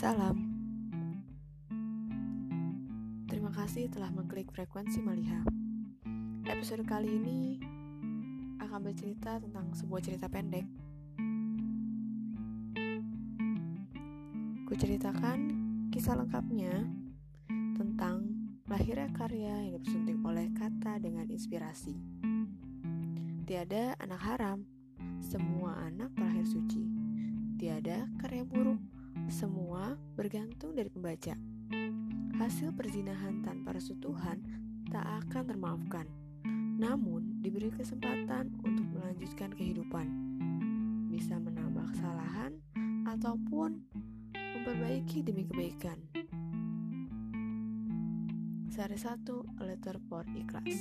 Salam. Terima kasih telah mengklik frekuensi Maliha. Episode kali ini akan bercerita tentang sebuah cerita pendek. Kuceritakan kisah lengkapnya tentang lahirnya karya yang dipersunting oleh kata dengan inspirasi. Tiada anak haram, semua anak terlahir suci. Tiada karya buruk, semua bergantung dari pembaca. Hasil perzinahan tanpa restu Tuhan tak akan termaafkan. Namun, diberi kesempatan untuk melanjutkan kehidupan. Bisa menambah kesalahan ataupun memperbaiki demi kebaikan. Sehari satu, letter for ikhlas.